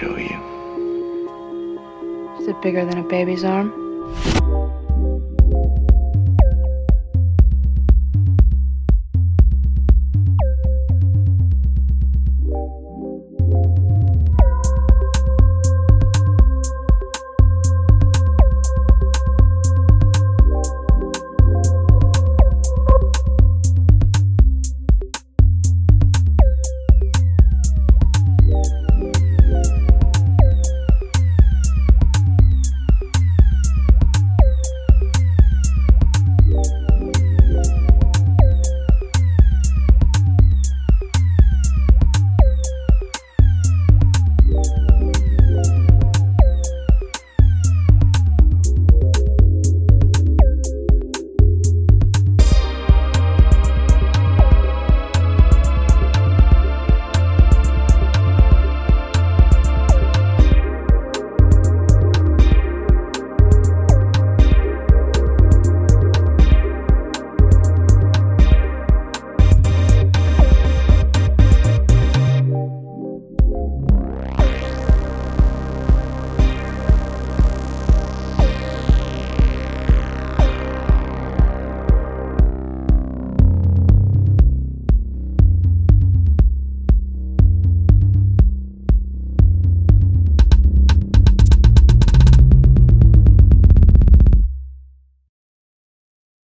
show you. Is it bigger than a baby's arm?